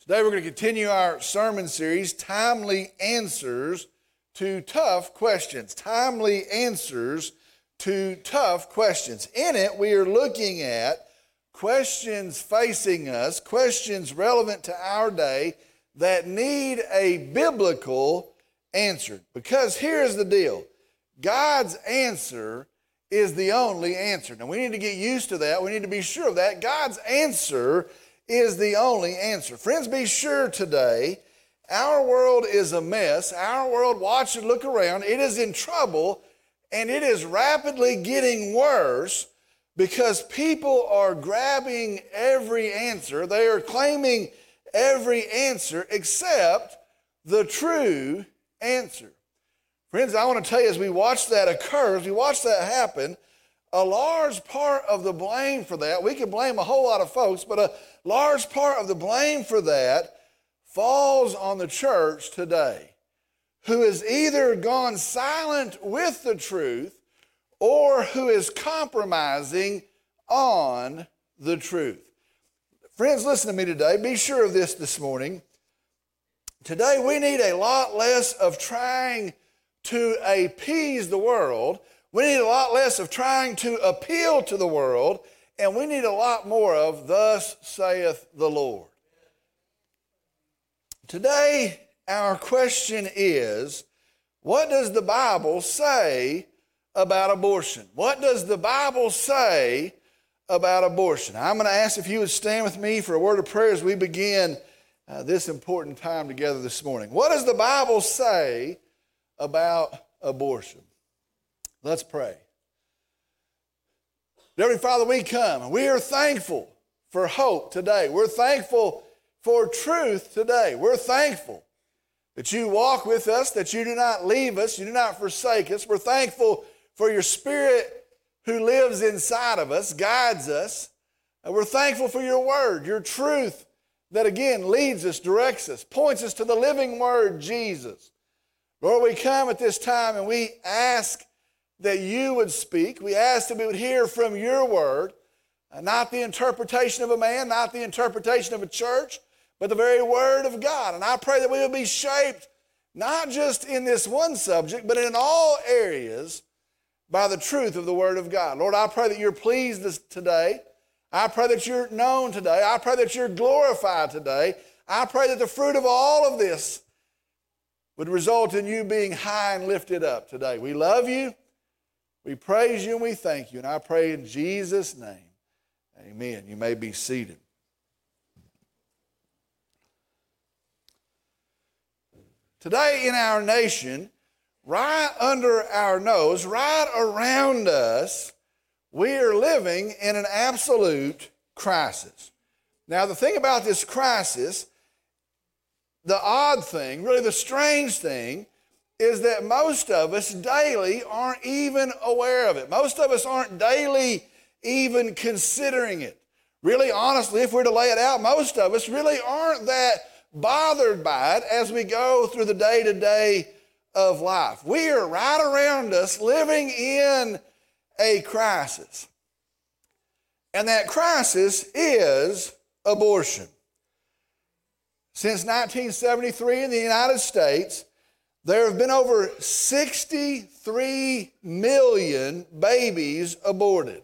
Today we're going to continue our sermon series, Timely Answers to Tough Questions. Timely Answers to Tough Questions. In it, we are looking at questions facing us, questions relevant to our day that need a biblical answer. Because here's the deal God's answer is the only answer. Now, we need to get used to that. We need to be sure of that. God's answer is the only answer. Friends, be sure today, our world is a mess. Our world, watch and look around, it is in trouble and it is rapidly getting worse because people are grabbing every answer. They are claiming every answer except the true answer. Friends, I want to tell you as we watch that occur, as we watch that happen, a large part of the blame for that, we can blame a whole lot of folks, but a large part of the blame for that falls on the church today, who has either gone silent with the truth or who is compromising on the truth. Friends, listen to me today. Be sure of this this morning. Today, we need a lot less of trying to appease the world. We need a lot less of trying to appeal to the world and we need a lot more of, Thus saith the Lord. Today, our question is what does the Bible say about abortion? What does the Bible say about abortion? I'm going to ask if you would stand with me for a word of prayer as we begin uh, this important time together this morning. What does the Bible say about abortion? Let's pray. Heavenly Father, we come we are thankful for hope today. We're thankful for truth today. We're thankful that you walk with us, that you do not leave us, you do not forsake us. We're thankful for your Spirit who lives inside of us, guides us. And we're thankful for your word, your truth that again leads us, directs us, points us to the living word, Jesus. Lord, we come at this time and we ask that you would speak. We ask that we would hear from your word, not the interpretation of a man, not the interpretation of a church, but the very word of God. And I pray that we would be shaped not just in this one subject, but in all areas by the truth of the word of God. Lord, I pray that you're pleased today. I pray that you're known today. I pray that you're glorified today. I pray that the fruit of all of this would result in you being high and lifted up today. We love you. We praise you and we thank you. And I pray in Jesus' name. Amen. You may be seated. Today in our nation, right under our nose, right around us, we are living in an absolute crisis. Now, the thing about this crisis, the odd thing, really the strange thing, is that most of us daily aren't even aware of it. Most of us aren't daily even considering it. Really, honestly, if we're to lay it out, most of us really aren't that bothered by it as we go through the day to day of life. We are right around us living in a crisis. And that crisis is abortion. Since 1973 in the United States, there have been over 63 million babies aborted.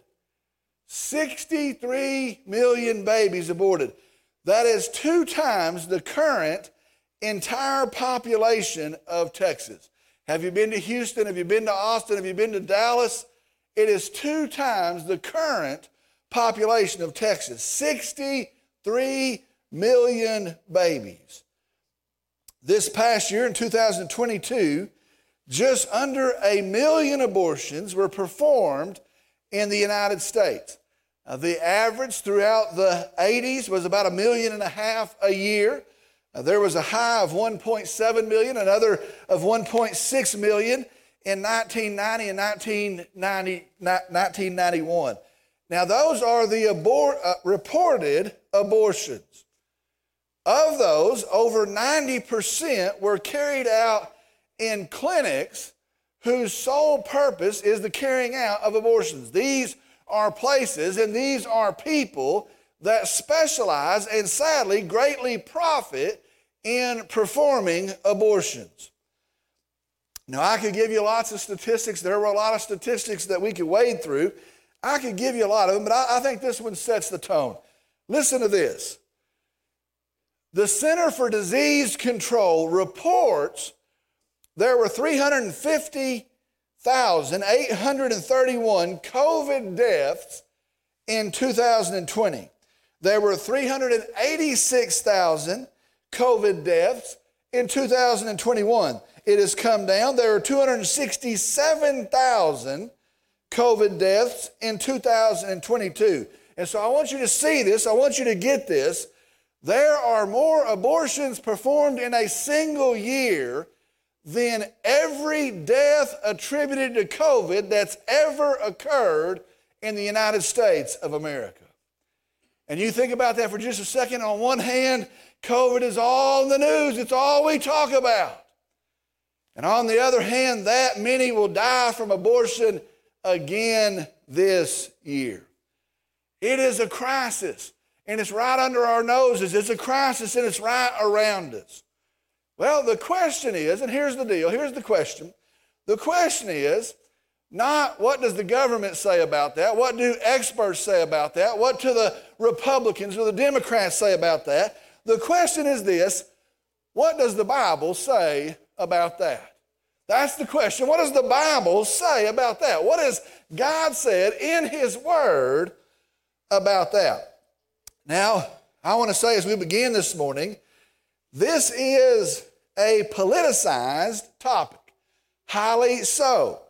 63 million babies aborted. That is two times the current entire population of Texas. Have you been to Houston? Have you been to Austin? Have you been to Dallas? It is two times the current population of Texas 63 million babies. This past year in 2022, just under a million abortions were performed in the United States. Uh, the average throughout the 80s was about a million and a half a year. Uh, there was a high of 1.7 million, another of 1.6 million in 1990 and 1990, 1991. Now, those are the abor- uh, reported abortions. Of those, over 90% were carried out in clinics whose sole purpose is the carrying out of abortions. These are places and these are people that specialize and sadly greatly profit in performing abortions. Now, I could give you lots of statistics. There were a lot of statistics that we could wade through. I could give you a lot of them, but I, I think this one sets the tone. Listen to this. The Center for Disease Control reports there were 350,831 COVID deaths in 2020. There were 386,000 COVID deaths in 2021. It has come down. There are 267,000 COVID deaths in 2022. And so I want you to see this. I want you to get this. There are more abortions performed in a single year than every death attributed to COVID that's ever occurred in the United States of America. And you think about that for just a second. On one hand, COVID is all in the news, it's all we talk about. And on the other hand, that many will die from abortion again this year. It is a crisis, and it's right under our noses. It's a crisis, and it's right around us. Well, the question is, and here's the deal here's the question. The question is not what does the government say about that? What do experts say about that? What do the Republicans or the Democrats say about that? The question is this what does the Bible say about that? That's the question. What does the Bible say about that? What has God said in His Word about that? Now, I want to say as we begin this morning, this is a politicized topic, highly so.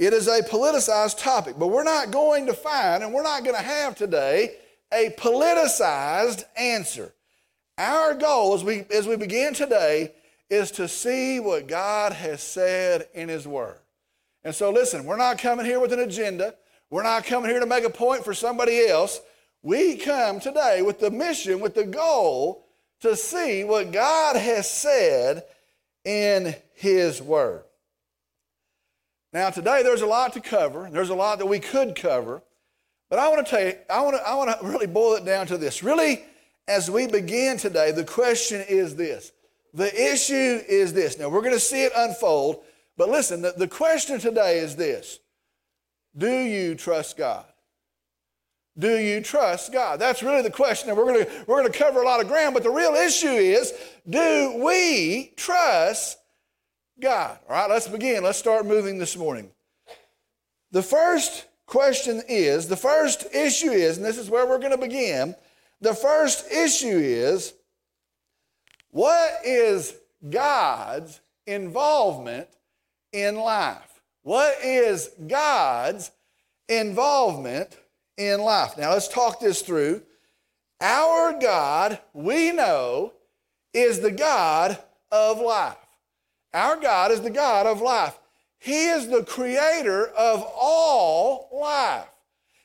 It is a politicized topic, but we're not going to find and we're not going to have today a politicized answer. Our goal as we, as we begin today is to see what God has said in His Word. And so, listen, we're not coming here with an agenda. We're not coming here to make a point for somebody else. We come today with the mission, with the goal to see what God has said in His Word. Now, today there's a lot to cover. There's a lot that we could cover. But I want to tell you, I want to, I want to really boil it down to this. Really, as we begin today, the question is this the issue is this. Now, we're going to see it unfold, but listen, the, the question today is this Do you trust God? Do you trust God? That's really the question. And we're going, to, we're going to cover a lot of ground, but the real issue is do we trust God? All right, let's begin. Let's start moving this morning. The first question is the first issue is, and this is where we're going to begin. The first issue is what is God's involvement in life? What is God's involvement in life? Now let's talk this through. Our God, we know, is the God of life. Our God is the God of life. He is the creator of all life.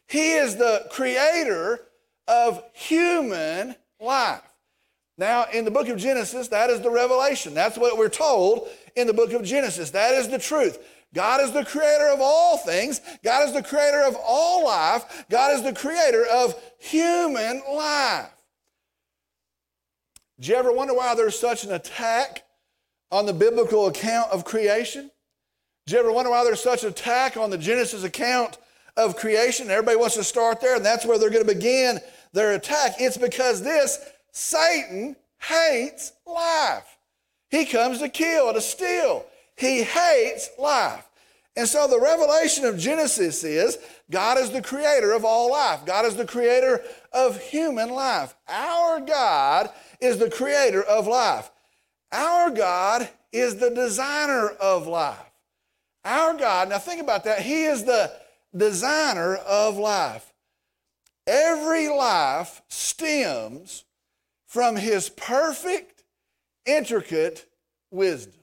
He is the creator of human life. Now, in the book of Genesis, that is the revelation. That's what we're told in the book of Genesis. That is the truth. God is the creator of all things. God is the creator of all life. God is the creator of human life. Do you ever wonder why there's such an attack on the biblical account of creation? Do you ever wonder why there's such an attack on the Genesis account of creation? Everybody wants to start there, and that's where they're going to begin their attack. It's because this Satan hates life. He comes to kill, to steal. He hates life. And so the revelation of Genesis is God is the creator of all life. God is the creator of human life. Our God is the creator of life. Our God is the designer of life. Our God, now think about that, He is the designer of life. Every life stems from his perfect, intricate wisdom.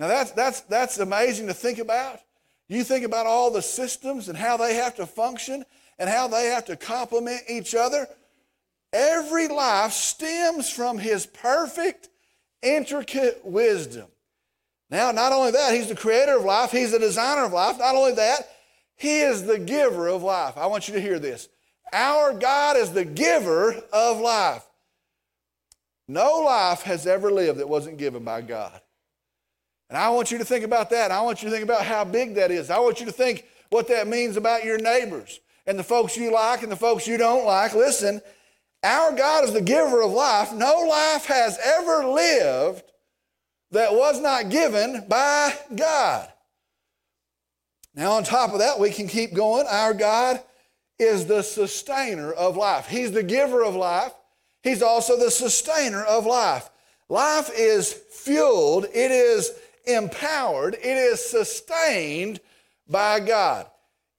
Now that's, that's, that's amazing to think about. You think about all the systems and how they have to function and how they have to complement each other. Every life stems from his perfect, intricate wisdom. Now, not only that, he's the creator of life, he's the designer of life. Not only that, he is the giver of life. I want you to hear this. Our God is the giver of life. No life has ever lived that wasn't given by God. And I want you to think about that. I want you to think about how big that is. I want you to think what that means about your neighbors and the folks you like and the folks you don't like. Listen, our God is the giver of life. No life has ever lived that was not given by God. Now, on top of that, we can keep going. Our God is the sustainer of life. He's the giver of life. He's also the sustainer of life. Life is fueled, it is empowered, it is sustained by God.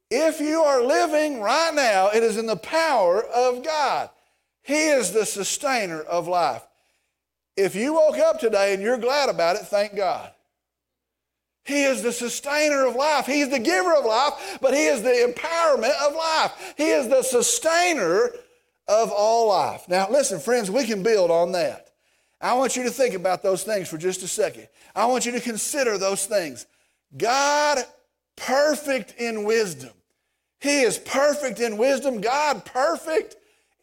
If you are living right now, it is in the power of God. He is the sustainer of life. If you woke up today and you're glad about it, thank God. He is the sustainer of life. He's the giver of life, but He is the empowerment of life. He is the sustainer of all life. Now, listen, friends, we can build on that. I want you to think about those things for just a second. I want you to consider those things. God, perfect in wisdom. He is perfect in wisdom. God, perfect,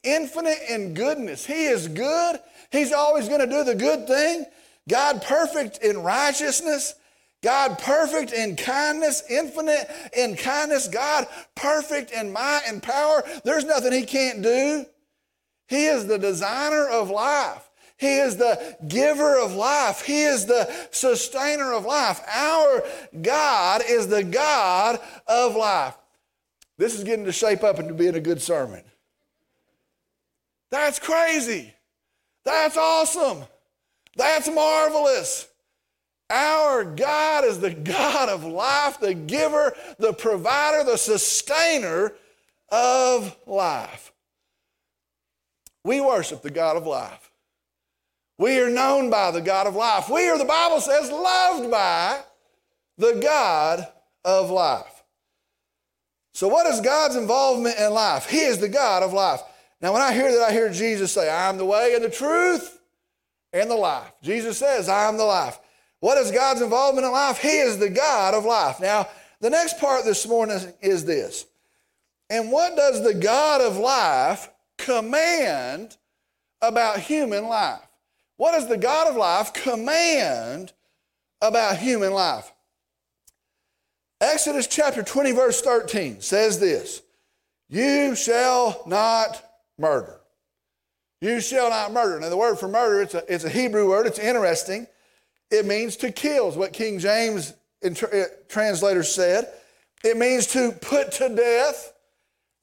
infinite in goodness. He is good. He's always going to do the good thing. God, perfect in righteousness. God, perfect in kindness, infinite in kindness. God, perfect in might and power. There's nothing He can't do. He is the designer of life. He is the giver of life. He is the sustainer of life. Our God is the God of life. This is getting to shape up into being a good sermon. That's crazy. That's awesome. That's marvelous. Our God is the God of life, the giver, the provider, the sustainer of life. We worship the God of life. We are known by the God of life. We are, the Bible says, loved by the God of life. So, what is God's involvement in life? He is the God of life. Now, when I hear that, I hear Jesus say, I am the way and the truth and the life. Jesus says, I am the life. What is God's involvement in life? He is the God of life. Now, the next part this morning is this. And what does the God of life command about human life? What does the God of life command about human life? Exodus chapter 20, verse 13 says this You shall not murder. You shall not murder. Now, the word for murder, it's a, it's a Hebrew word, it's interesting. It means to kill, is what King James uh, translator said. It means to put to death,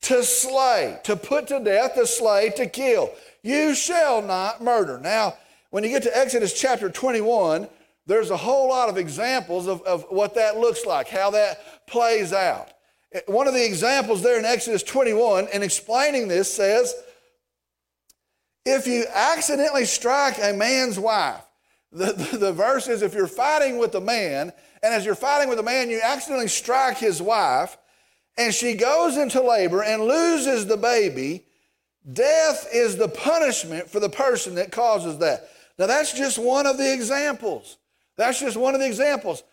to slay, to put to death, to slay, to kill. You shall not murder. Now, when you get to Exodus chapter 21, there's a whole lot of examples of, of what that looks like, how that plays out. Eh, one of the examples there in Exodus 21, in explaining this, says, If you accidentally strike a man's wife, the, the, the verse is if you're fighting with a man, and as you're fighting with a man, you accidentally strike his wife, and she goes into labor and loses the baby, death is the punishment for the person that causes that. Now, that's just one of the examples. That's just one of the examples.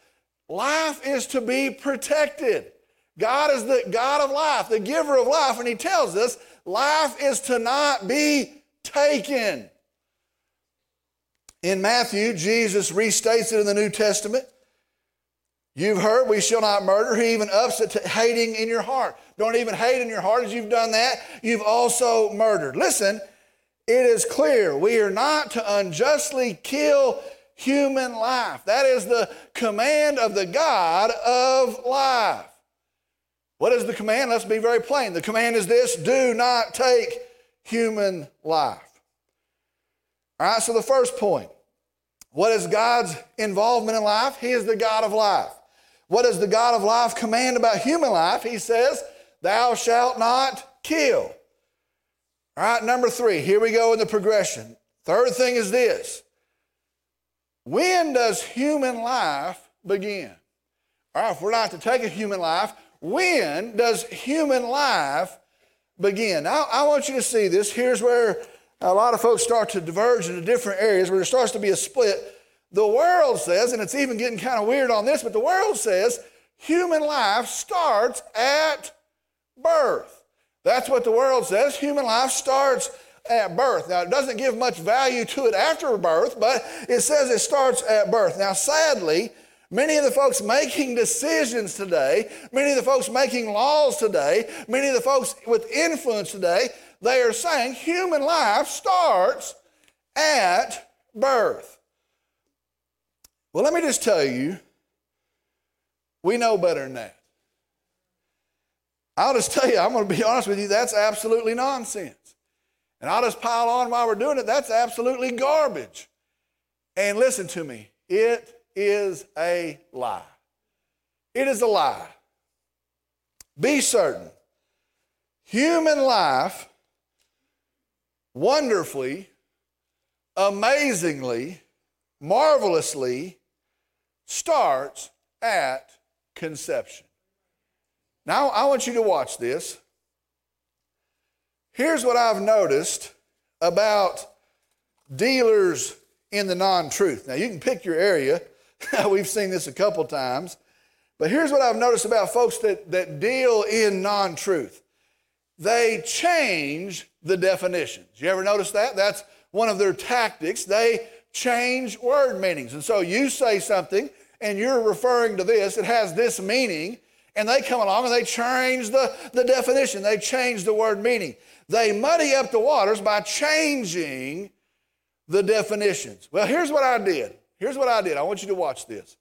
Life is to be protected. God is the God of life, the giver of life, and He tells us life is to not be taken. In Matthew, Jesus restates it in the New Testament. You've heard, we shall not murder. He even ups it to hating in your heart. Don't even hate in your heart. As you've done that, you've also murdered. Listen, it is clear we are not to unjustly kill human life. That is the command of the God of life. What is the command? Let's be very plain. The command is this do not take human life. All right, so the first point what is God's involvement in life? He is the God of life. What does the God of life command about human life? He says, Thou shalt not kill. All right, number three, here we go in the progression. Third thing is this when does human life begin? All right, if we're not to take a human life, when does human life begin? Now, I want you to see this. Here's where a lot of folks start to diverge into different areas where there starts to be a split. The world says, and it's even getting kind of weird on this, but the world says human life starts at birth. That's what the world says. Human life starts at birth. Now, it doesn't give much value to it after birth, but it says it starts at birth. Now, sadly, many of the folks making decisions today, many of the folks making laws today, many of the folks with influence today, they are saying human life starts at birth. Well, let me just tell you, we know better than that. I'll just tell you, I'm going to be honest with you, that's absolutely nonsense. And I'll just pile on while we're doing it, that's absolutely garbage. And listen to me, it is a lie. It is a lie. Be certain. Human life wonderfully, amazingly, marvelously starts at conception. Now, I want you to watch this. Here's what I've noticed about dealers in the non truth. Now, you can pick your area. We've seen this a couple times. But here's what I've noticed about folks that, that deal in non truth they change the definitions. You ever notice that? That's one of their tactics. They change word meanings. And so you say something and you're referring to this, it has this meaning, and they come along and they change the, the definition, they change the word meaning. They muddy up the waters by changing the definitions. Well, here's what I did. Here's what I did. I want you to watch this.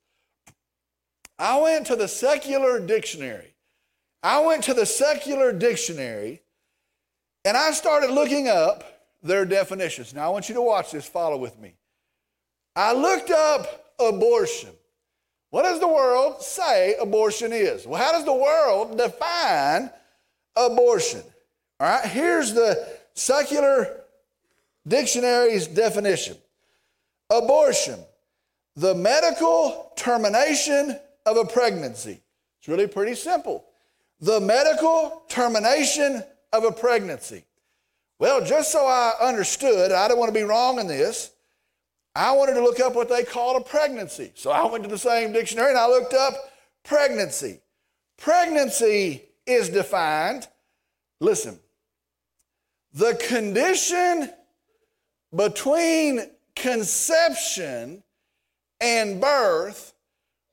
I went to the secular dictionary. I went to the secular dictionary and I started looking up their definitions. Now, I want you to watch this. Follow with me. I looked up abortion. What does the world say abortion is? Well, how does the world define abortion? All right, here's the secular dictionary's definition abortion, the medical termination of a pregnancy. It's really pretty simple. The medical termination of a pregnancy. Well, just so I understood, I don't want to be wrong in this, I wanted to look up what they called a pregnancy. So I went to the same dictionary and I looked up pregnancy. Pregnancy is defined, listen, the condition between conception and birth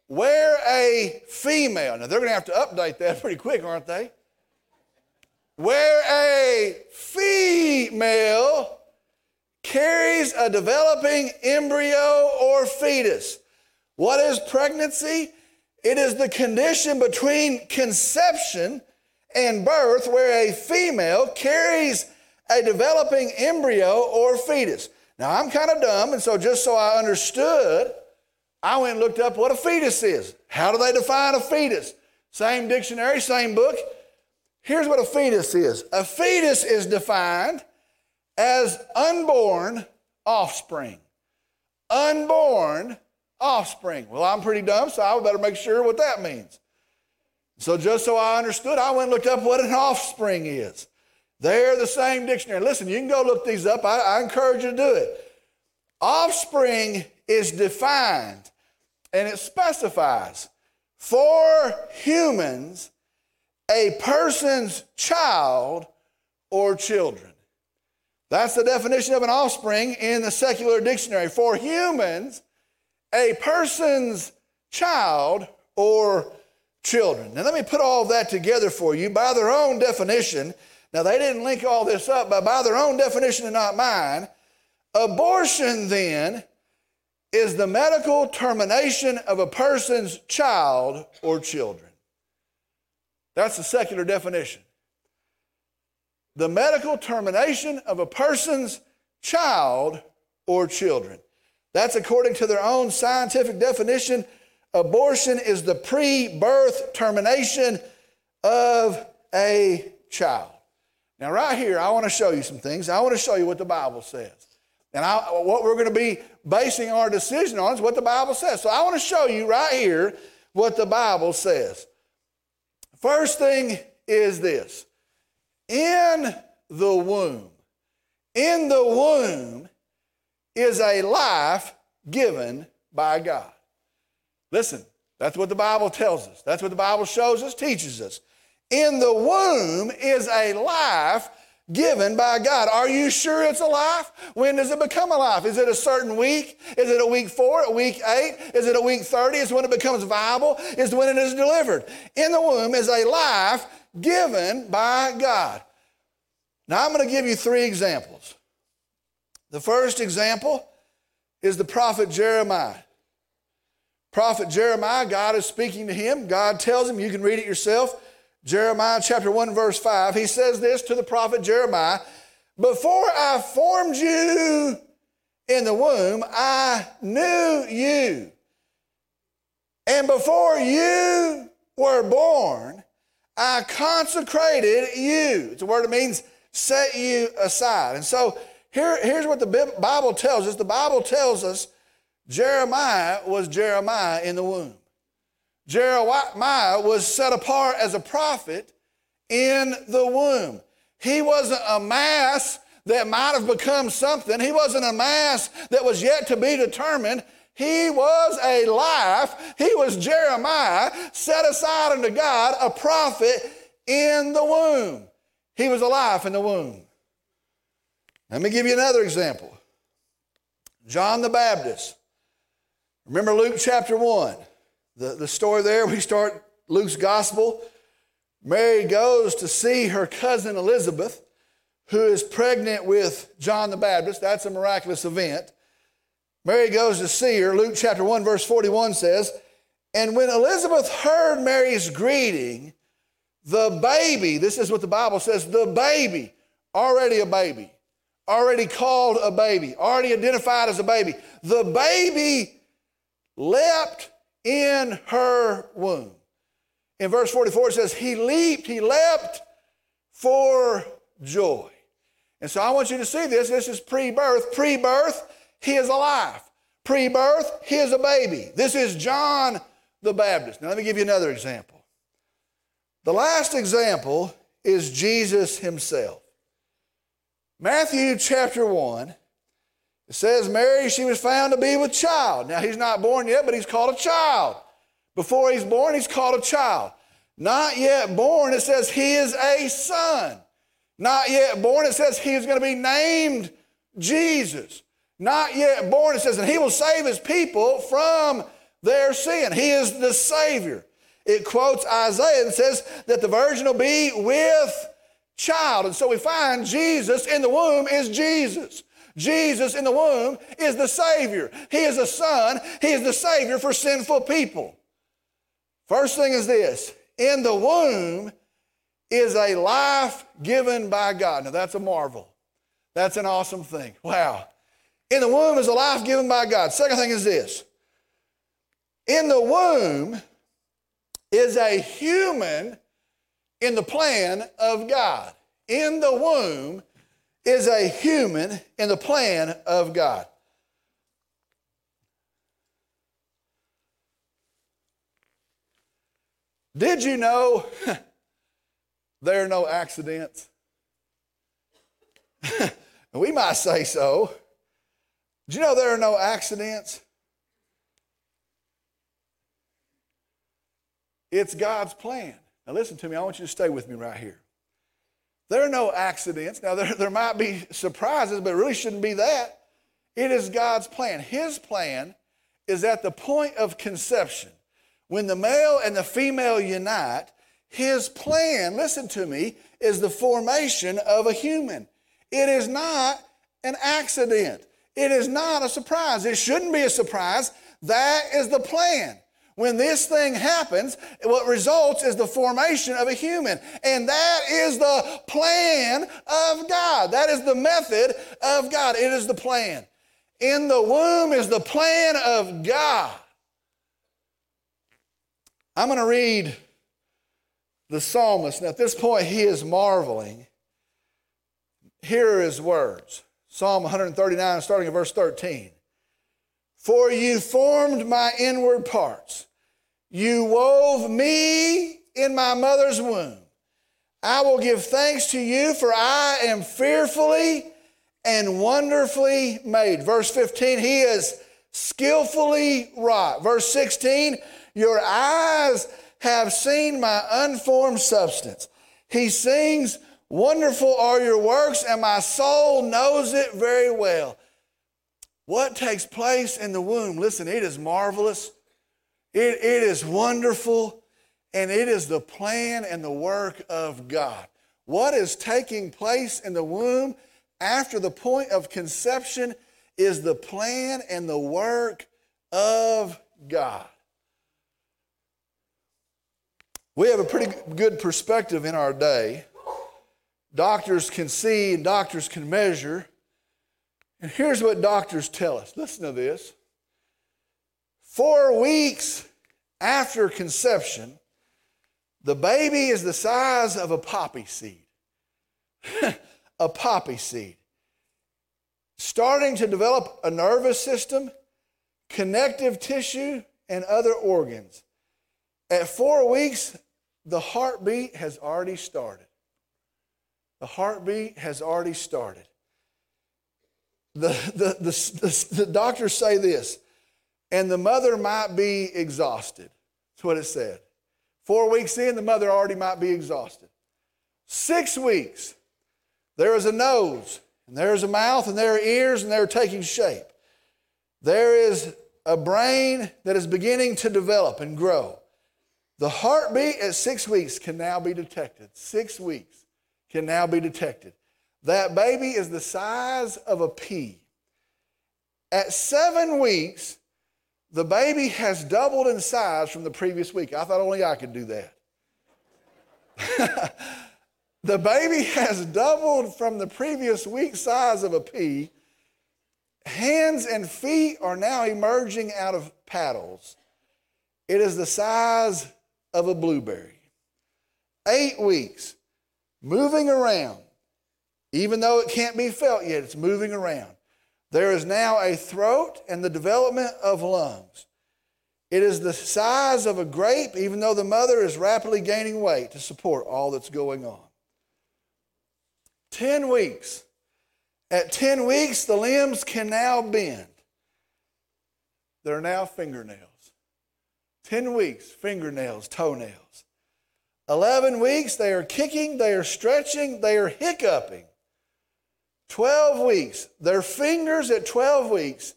where a female, now they're going to have to update that pretty quick, aren't they? Where a female carries a developing embryo or fetus. What is pregnancy? It is the condition between conception and birth where a female carries a developing embryo or fetus. Now, I'm kind of dumb, and so just so I understood, I went and looked up what a fetus is. How do they define a fetus? Same dictionary, same book. Here's what a fetus is a fetus is defined as unborn offspring. Unborn offspring. Well, I'm pretty dumb, so I better make sure what that means. So, just so I understood, I went and looked up what an offspring is. They're the same dictionary. Listen, you can go look these up. I, I encourage you to do it. Offspring is defined and it specifies for humans a person's child or children. That's the definition of an offspring in the secular dictionary. For humans, a person's child or children. Now, let me put all that together for you by their own definition. Now, they didn't link all this up, but by their own definition and not mine, abortion then is the medical termination of a person's child or children. That's the secular definition. The medical termination of a person's child or children. That's according to their own scientific definition. Abortion is the pre birth termination of a child. Now, right here, I want to show you some things. I want to show you what the Bible says. And I, what we're going to be basing our decision on is what the Bible says. So I want to show you right here what the Bible says. First thing is this in the womb, in the womb is a life given by God. Listen, that's what the Bible tells us. That's what the Bible shows us, teaches us. in the womb is a life given by God. Are you sure it's a life? When does it become a life? Is it a certain week? Is it a week four, a week eight? Is it a week 30? Is when it becomes viable? Is when it is delivered. In the womb is a life given by God. Now I'm going to give you three examples. The first example is the prophet Jeremiah. Prophet Jeremiah, God is speaking to him. God tells him, you can read it yourself. Jeremiah chapter 1, verse 5. He says this to the prophet Jeremiah Before I formed you in the womb, I knew you. And before you were born, I consecrated you. It's a word that means set you aside. And so here, here's what the Bible tells us the Bible tells us Jeremiah was Jeremiah in the womb. Jeremiah was set apart as a prophet in the womb. He wasn't a mass that might have become something. He wasn't a mass that was yet to be determined. He was a life. He was Jeremiah, set aside unto God, a prophet in the womb. He was alive in the womb. Let me give you another example. John the Baptist. Remember Luke chapter 1, the, the story there, we start Luke's gospel. Mary goes to see her cousin Elizabeth, who is pregnant with John the Baptist. That's a miraculous event. Mary goes to see her. Luke chapter 1, verse 41 says, And when Elizabeth heard Mary's greeting, the baby, this is what the Bible says, the baby, already a baby, already called a baby, already identified as a baby, the baby leapt in her womb. In verse 44, it says, He leaped, he leapt for joy. And so I want you to see this. This is pre birth. Pre birth, he is alive. Pre birth, he is a baby. This is John the Baptist. Now, let me give you another example. The last example is Jesus himself. Matthew chapter 1, it says, Mary, she was found to be with child. Now, he's not born yet, but he's called a child. Before he's born, he's called a child. Not yet born, it says he is a son. Not yet born, it says he is going to be named Jesus. Not yet born, it says, and he will save his people from their sin. He is the Savior it quotes Isaiah and says that the virgin will be with child. And so we find Jesus in the womb is Jesus. Jesus in the womb is the Savior. He is a son. He is the Savior for sinful people. First thing is this in the womb is a life given by God. Now that's a marvel. That's an awesome thing. Wow. In the womb is a life given by God. Second thing is this in the womb is a human in the plan of God. In the womb is a human in the plan of God. Did you know there are no accidents? we might say so. Did you know there are no accidents? It's God's plan. Now, listen to me. I want you to stay with me right here. There are no accidents. Now, there, there might be surprises, but it really shouldn't be that. It is God's plan. His plan is at the point of conception. When the male and the female unite, his plan, listen to me, is the formation of a human. It is not an accident. It is not a surprise. It shouldn't be a surprise. That is the plan. When this thing happens, what results is the formation of a human. And that is the plan of God. That is the method of God. It is the plan. In the womb is the plan of God. I'm going to read the psalmist. Now, at this point, he is marveling. Here are his words Psalm 139, starting at verse 13. For you formed my inward parts. You wove me in my mother's womb. I will give thanks to you, for I am fearfully and wonderfully made. Verse 15, He is skillfully wrought. Verse 16, Your eyes have seen my unformed substance. He sings, Wonderful are your works, and my soul knows it very well. What takes place in the womb? Listen, it is marvelous, it, it is wonderful, and it is the plan and the work of God. What is taking place in the womb after the point of conception is the plan and the work of God. We have a pretty good perspective in our day. Doctors can see and doctors can measure. And here's what doctors tell us listen to this. Four weeks after conception, the baby is the size of a poppy seed. a poppy seed. Starting to develop a nervous system, connective tissue, and other organs. At four weeks, the heartbeat has already started. The heartbeat has already started. The, the, the, the, the doctors say this, and the mother might be exhausted. That's what it said. Four weeks in, the mother already might be exhausted. Six weeks, there is a nose, and there is a mouth, and there are ears, and they're taking shape. There is a brain that is beginning to develop and grow. The heartbeat at six weeks can now be detected. Six weeks can now be detected. That baby is the size of a pea. At seven weeks, the baby has doubled in size from the previous week. I thought only I could do that. the baby has doubled from the previous week size of a pea. Hands and feet are now emerging out of paddles. It is the size of a blueberry. Eight weeks, moving around. Even though it can't be felt yet, it's moving around. There is now a throat and the development of lungs. It is the size of a grape, even though the mother is rapidly gaining weight to support all that's going on. 10 weeks. At 10 weeks, the limbs can now bend. They're now fingernails. 10 weeks, fingernails, toenails. 11 weeks, they are kicking, they are stretching, they are hiccuping. 12 weeks, their fingers at 12 weeks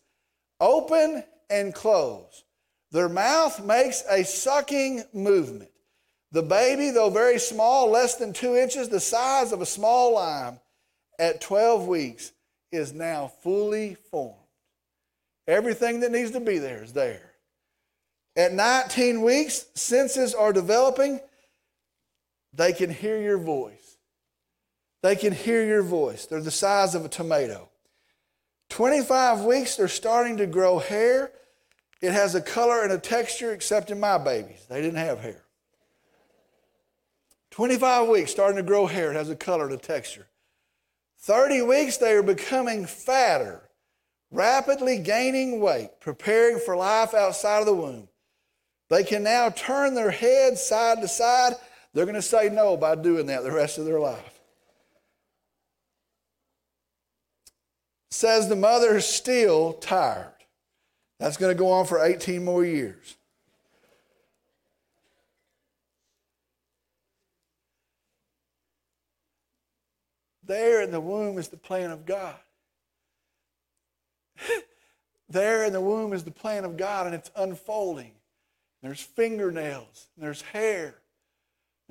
open and close. Their mouth makes a sucking movement. The baby, though very small, less than two inches, the size of a small lime, at 12 weeks is now fully formed. Everything that needs to be there is there. At 19 weeks, senses are developing. They can hear your voice. They can hear your voice. They're the size of a tomato. 25 weeks, they're starting to grow hair. It has a color and a texture, except in my babies. They didn't have hair. 25 weeks, starting to grow hair. It has a color and a texture. 30 weeks, they are becoming fatter, rapidly gaining weight, preparing for life outside of the womb. They can now turn their head side to side. They're going to say no by doing that the rest of their life. Says the mother is still tired. That's going to go on for 18 more years. There in the womb is the plan of God. there in the womb is the plan of God, and it's unfolding. There's fingernails, there's hair,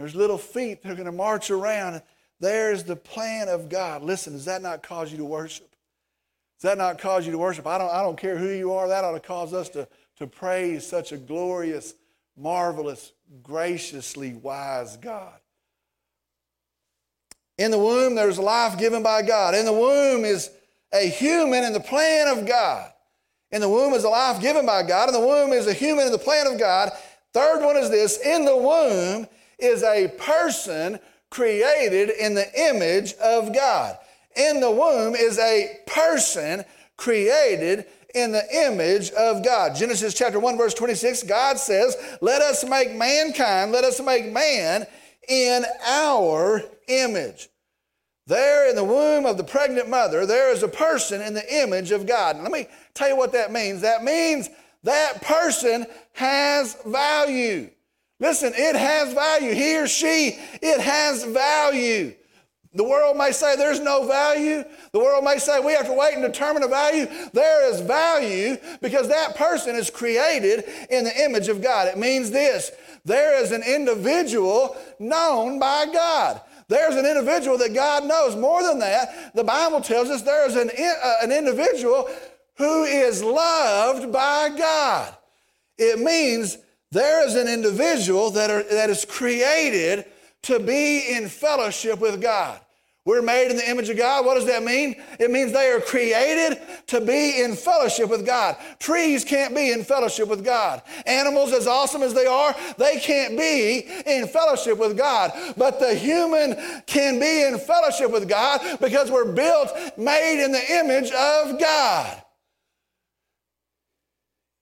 there's little feet that are going to march around. There's the plan of God. Listen, does that not cause you to worship? Does that not cause you to worship? I don't, I don't care who you are, that ought to cause us to, to praise such a glorious, marvelous, graciously wise God. In the womb, there's life given by God. In the womb is a human in the plan of God. In the womb is a life given by God. In the womb is a human in the plan of God. Third one is this in the womb is a person created in the image of God. In the womb is a person created in the image of God. Genesis chapter 1, verse 26, God says, Let us make mankind, let us make man in our image. There in the womb of the pregnant mother, there is a person in the image of God. And let me tell you what that means. That means that person has value. Listen, it has value. He or she, it has value. The world may say there's no value. The world may say we have to wait and determine a value. There is value because that person is created in the image of God. It means this there is an individual known by God. There's an individual that God knows. More than that, the Bible tells us there is an, uh, an individual who is loved by God. It means there is an individual that, are, that is created to be in fellowship with God. We're made in the image of God. What does that mean? It means they are created to be in fellowship with God. Trees can't be in fellowship with God. Animals, as awesome as they are, they can't be in fellowship with God. But the human can be in fellowship with God because we're built, made in the image of God.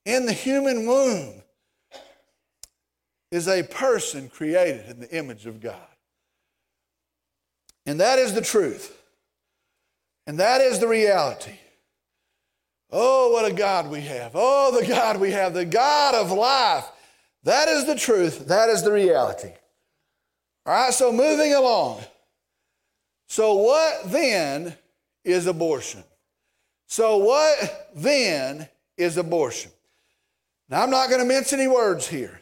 In the human womb is a person created in the image of God. And that is the truth. And that is the reality. Oh, what a God we have. Oh, the God we have, the God of life. That is the truth. That is the reality. All right, so moving along. So, what then is abortion? So, what then is abortion? Now, I'm not going to mince any words here.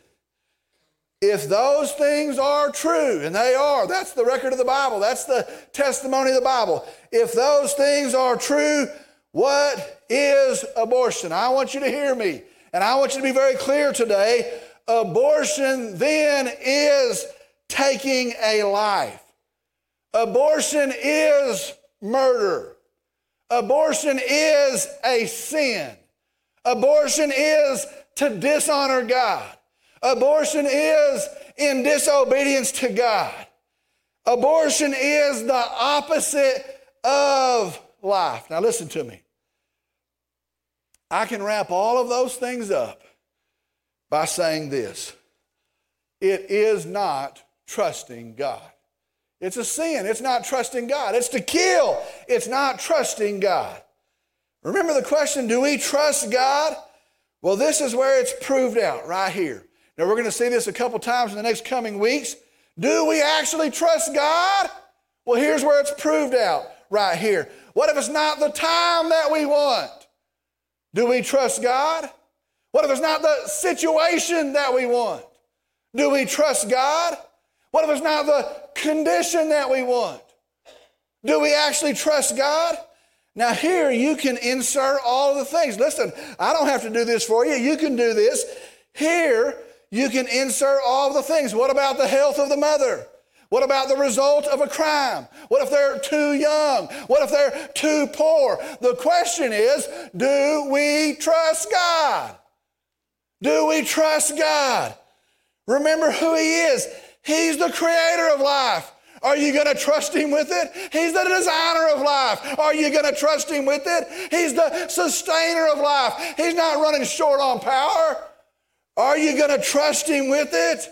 If those things are true, and they are, that's the record of the Bible, that's the testimony of the Bible. If those things are true, what is abortion? I want you to hear me, and I want you to be very clear today. Abortion then is taking a life. Abortion is murder. Abortion is a sin. Abortion is to dishonor God. Abortion is in disobedience to God. Abortion is the opposite of life. Now, listen to me. I can wrap all of those things up by saying this it is not trusting God. It's a sin. It's not trusting God. It's to kill. It's not trusting God. Remember the question do we trust God? Well, this is where it's proved out right here. Now, we're going to see this a couple times in the next coming weeks. Do we actually trust God? Well, here's where it's proved out right here. What if it's not the time that we want? Do we trust God? What if it's not the situation that we want? Do we trust God? What if it's not the condition that we want? Do we actually trust God? Now, here you can insert all the things. Listen, I don't have to do this for you. You can do this. Here, you can insert all the things. What about the health of the mother? What about the result of a crime? What if they're too young? What if they're too poor? The question is do we trust God? Do we trust God? Remember who He is. He's the creator of life. Are you going to trust Him with it? He's the designer of life. Are you going to trust Him with it? He's the sustainer of life. He's not running short on power. Are you going to trust Him with it?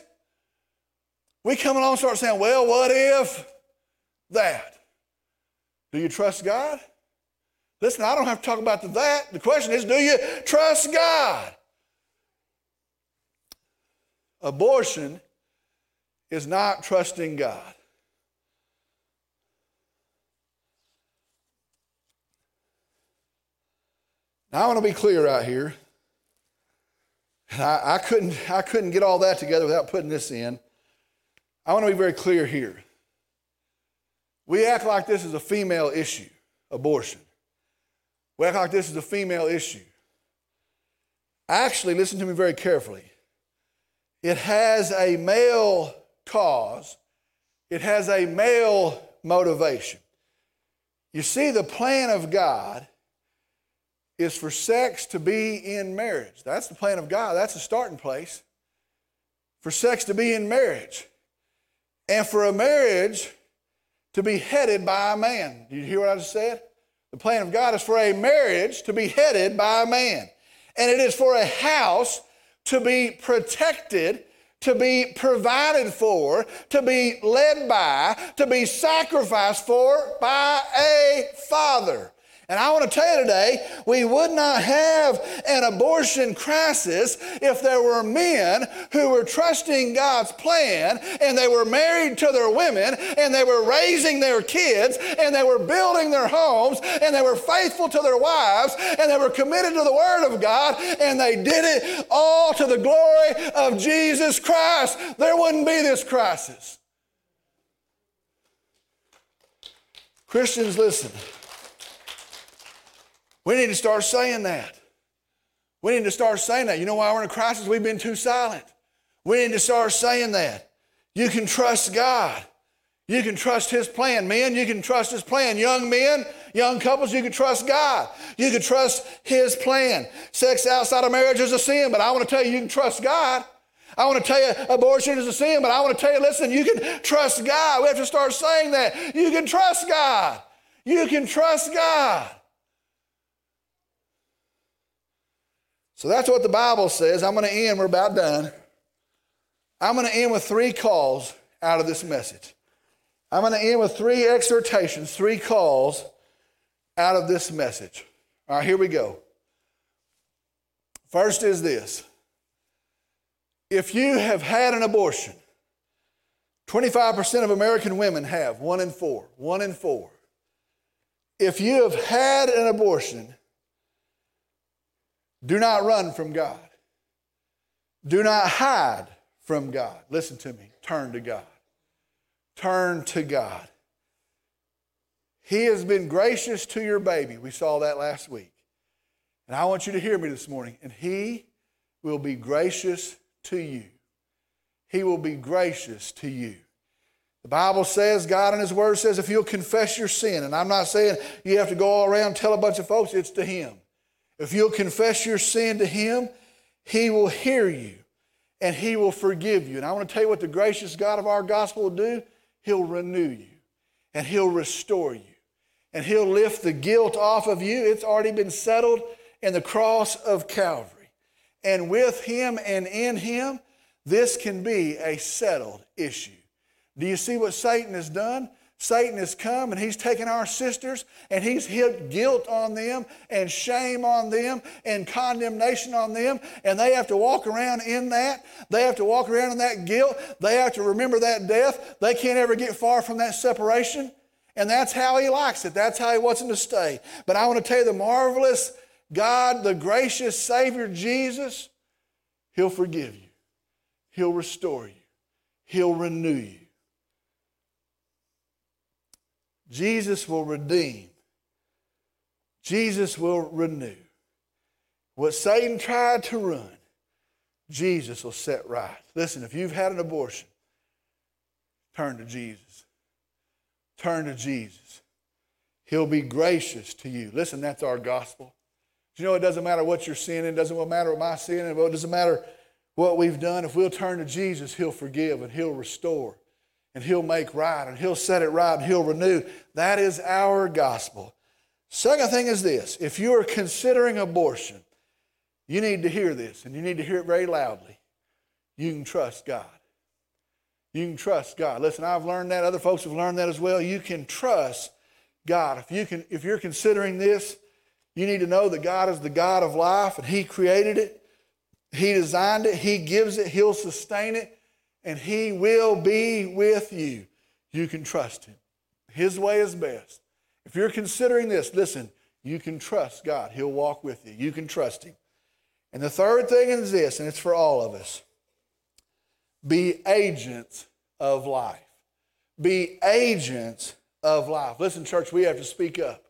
We come along and start saying, well, what if that? Do you trust God? Listen, I don't have to talk about the that. The question is, do you trust God? Abortion is not trusting God. Now, I want to be clear out here. I, I, couldn't, I couldn't get all that together without putting this in. I want to be very clear here. We act like this is a female issue, abortion. We act like this is a female issue. Actually, listen to me very carefully. It has a male cause, it has a male motivation. You see, the plan of God is for sex to be in marriage. That's the plan of God. That's the starting place. For sex to be in marriage. And for a marriage to be headed by a man. Did you hear what I just said? The plan of God is for a marriage to be headed by a man. And it is for a house to be protected, to be provided for, to be led by, to be sacrificed for by a father. And I want to tell you today, we would not have an abortion crisis if there were men who were trusting God's plan and they were married to their women and they were raising their kids and they were building their homes and they were faithful to their wives and they were committed to the Word of God and they did it all to the glory of Jesus Christ. There wouldn't be this crisis. Christians, listen. We need to start saying that. We need to start saying that. You know why we're in a crisis? We've been too silent. We need to start saying that. You can trust God. You can trust His plan. Men, you can trust His plan. Young men, young couples, you can trust God. You can trust His plan. Sex outside of marriage is a sin, but I want to tell you, you can trust God. I want to tell you abortion is a sin, but I want to tell you, listen, you can trust God. We have to start saying that. You can trust God. You can trust God. So that's what the Bible says. I'm going to end, we're about done. I'm going to end with three calls out of this message. I'm going to end with three exhortations, three calls out of this message. All right, here we go. First is this if you have had an abortion, 25% of American women have, one in four, one in four. If you have had an abortion, do not run from God. Do not hide from God. Listen to me. Turn to God. Turn to God. He has been gracious to your baby. We saw that last week. And I want you to hear me this morning. And He will be gracious to you. He will be gracious to you. The Bible says, God in His Word says, if you'll confess your sin, and I'm not saying you have to go all around tell a bunch of folks, it's to Him. If you'll confess your sin to Him, He will hear you and He will forgive you. And I want to tell you what the gracious God of our gospel will do He'll renew you and He'll restore you and He'll lift the guilt off of you. It's already been settled in the cross of Calvary. And with Him and in Him, this can be a settled issue. Do you see what Satan has done? Satan has come and he's taken our sisters and he's hit guilt on them and shame on them and condemnation on them. And they have to walk around in that. They have to walk around in that guilt. They have to remember that death. They can't ever get far from that separation. And that's how he likes it. That's how he wants them to stay. But I want to tell you the marvelous God, the gracious Savior Jesus, he'll forgive you, he'll restore you, he'll renew you. Jesus will redeem. Jesus will renew. What Satan tried to run, Jesus will set right. Listen, if you've had an abortion, turn to Jesus. Turn to Jesus. He'll be gracious to you. Listen, that's our gospel. You know, it doesn't matter what you're sinning, it doesn't matter what my sin, it doesn't matter what we've done. If we'll turn to Jesus, He'll forgive and He'll restore and He'll make right and He'll set it right and He'll renew. That is our gospel. Second thing is this if you are considering abortion, you need to hear this and you need to hear it very loudly. You can trust God. You can trust God. Listen, I've learned that. Other folks have learned that as well. You can trust God. If, you can, if you're considering this, you need to know that God is the God of life and He created it, He designed it, He gives it, He'll sustain it, and He will be with you. You can trust Him. His way is best. If you're considering this, listen, you can trust God. He'll walk with you. You can trust Him. And the third thing is this, and it's for all of us be agents of life. Be agents of life. Listen, church, we have to speak up.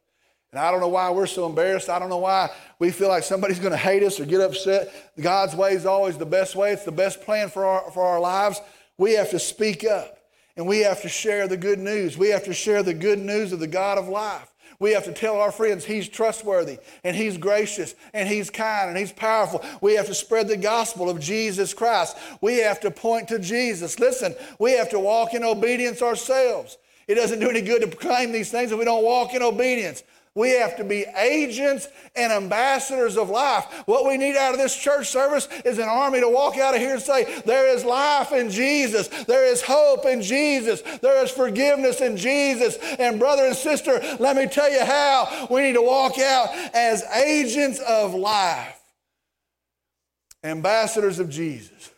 And I don't know why we're so embarrassed. I don't know why we feel like somebody's going to hate us or get upset. God's way is always the best way, it's the best plan for our, for our lives. We have to speak up and we have to share the good news. We have to share the good news of the God of life. We have to tell our friends He's trustworthy and He's gracious and He's kind and He's powerful. We have to spread the gospel of Jesus Christ. We have to point to Jesus. Listen, we have to walk in obedience ourselves. It doesn't do any good to proclaim these things if we don't walk in obedience. We have to be agents and ambassadors of life. What we need out of this church service is an army to walk out of here and say, There is life in Jesus. There is hope in Jesus. There is forgiveness in Jesus. And, brother and sister, let me tell you how we need to walk out as agents of life, ambassadors of Jesus.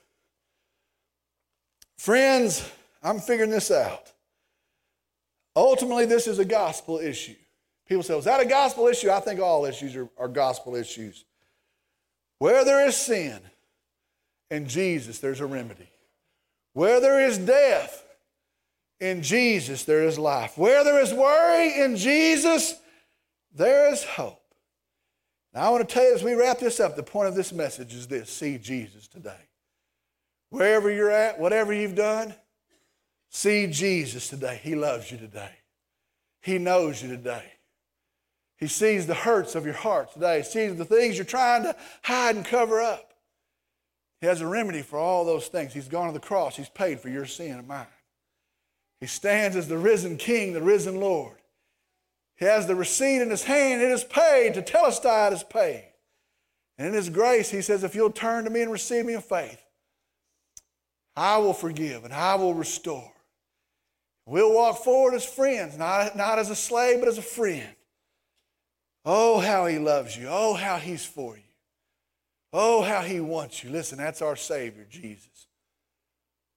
Friends, I'm figuring this out. Ultimately, this is a gospel issue. People say, is that a gospel issue? I think all issues are, are gospel issues. Where there is sin in Jesus, there's a remedy. Where there is death, in Jesus, there is life. Where there is worry, in Jesus, there is hope. Now, I want to tell you as we wrap this up, the point of this message is this see Jesus today. Wherever you're at, whatever you've done, see Jesus today. He loves you today, He knows you today. He sees the hurts of your heart today. He sees the things you're trying to hide and cover up. He has a remedy for all those things. He's gone to the cross. He's paid for your sin and mine. He stands as the risen King, the risen Lord. He has the receipt in his hand. It is paid. Tetelestai it is paid. And in his grace, he says, if you'll turn to me and receive me in faith, I will forgive and I will restore. We'll walk forward as friends, not, not as a slave, but as a friend. Oh, how he loves you. Oh, how he's for you. Oh, how he wants you. Listen, that's our Savior, Jesus.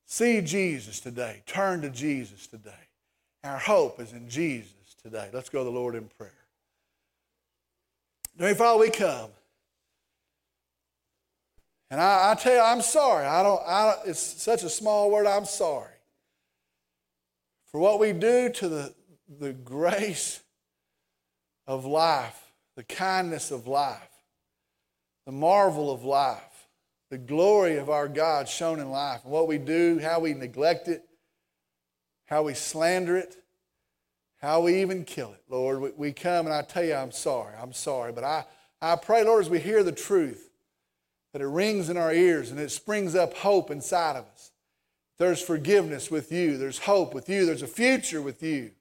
See Jesus today. Turn to Jesus today. Our hope is in Jesus today. Let's go to the Lord in prayer. Dear Father, we come. And I, I, tell you, I'm sorry. I don't, I, it's such a small word, I'm sorry. For what we do to the, the grace of life, the kindness of life, the marvel of life, the glory of our God shown in life, and what we do, how we neglect it, how we slander it, how we even kill it. Lord, we, we come and I tell you, I'm sorry. I'm sorry. But I, I pray, Lord, as we hear the truth, that it rings in our ears and it springs up hope inside of us. There's forgiveness with you, there's hope with you, there's a future with you.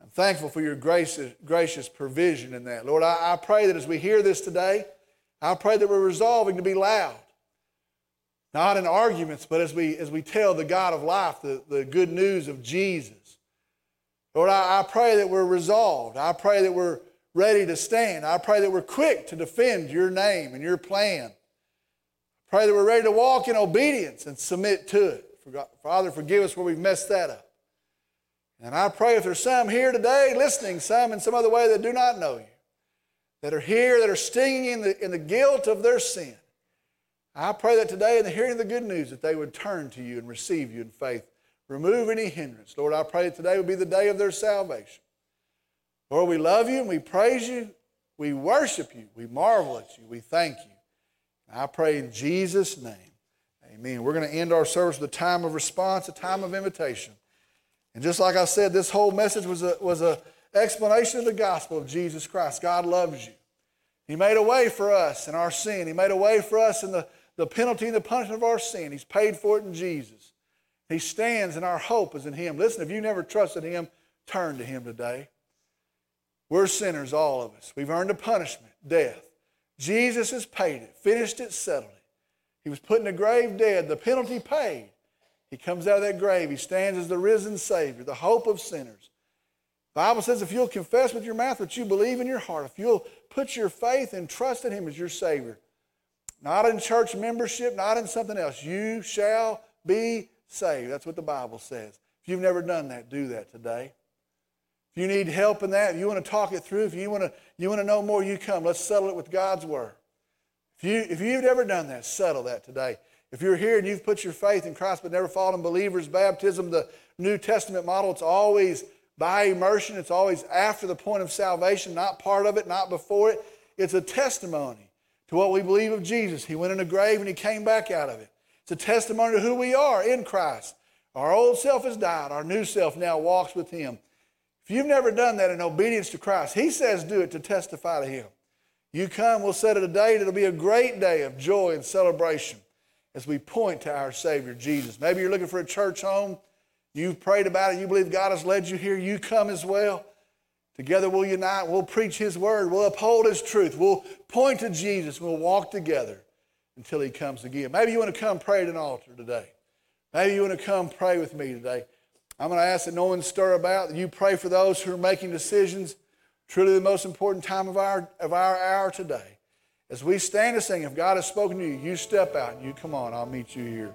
I'm thankful for your gracious, gracious provision in that. Lord, I, I pray that as we hear this today, I pray that we're resolving to be loud. Not in arguments, but as we, as we tell the God of life the, the good news of Jesus. Lord, I, I pray that we're resolved. I pray that we're ready to stand. I pray that we're quick to defend your name and your plan. I pray that we're ready to walk in obedience and submit to it. Father, forgive us where we've messed that up. And I pray if there's some here today listening, some in some other way that do not know you, that are here, that are stinging in the, in the guilt of their sin, I pray that today in the hearing of the good news that they would turn to you and receive you in faith. Remove any hindrance. Lord, I pray that today would be the day of their salvation. Lord, we love you and we praise you. We worship you. We marvel at you. We thank you. I pray in Jesus' name. Amen. We're going to end our service with a time of response, a time of invitation. And just like I said, this whole message was a, was a explanation of the gospel of Jesus Christ. God loves you. He made a way for us in our sin. He made a way for us in the, the penalty and the punishment of our sin. He's paid for it in Jesus. He stands and our hope is in Him. Listen, if you never trusted Him, turn to Him today. We're sinners, all of us. We've earned a punishment, death. Jesus has paid it, finished it, settled it. He was put in the grave dead, the penalty paid. He comes out of that grave. He stands as the risen Savior, the hope of sinners. The Bible says if you'll confess with your mouth that you believe in your heart, if you'll put your faith and trust in Him as your Savior, not in church membership, not in something else, you shall be saved. That's what the Bible says. If you've never done that, do that today. If you need help in that, if you want to talk it through, if you want to, you want to know more, you come. Let's settle it with God's Word. If, you, if you've never done that, settle that today. If you're here and you've put your faith in Christ but never followed in believers' baptism, the New Testament model, it's always by immersion. It's always after the point of salvation, not part of it, not before it. It's a testimony to what we believe of Jesus. He went in a grave and he came back out of it. It's a testimony to who we are in Christ. Our old self has died. Our new self now walks with him. If you've never done that in obedience to Christ, he says do it to testify to him. You come, we'll set it a date. It'll be a great day of joy and celebration as we point to our Savior, Jesus. Maybe you're looking for a church home. You've prayed about it. You believe God has led you here. You come as well Together we'll unite, we'll preach His word, we'll uphold His truth, we'll point to Jesus, we'll walk together until He comes again. Maybe you want to come pray at an altar today. Maybe you want to come pray with me today. I'm going to ask that no one stir about, you pray for those who are making decisions. Truly the most important time of our, of our hour today. As we stand and sing, if God has spoken to you, you step out and you come on, I'll meet you here.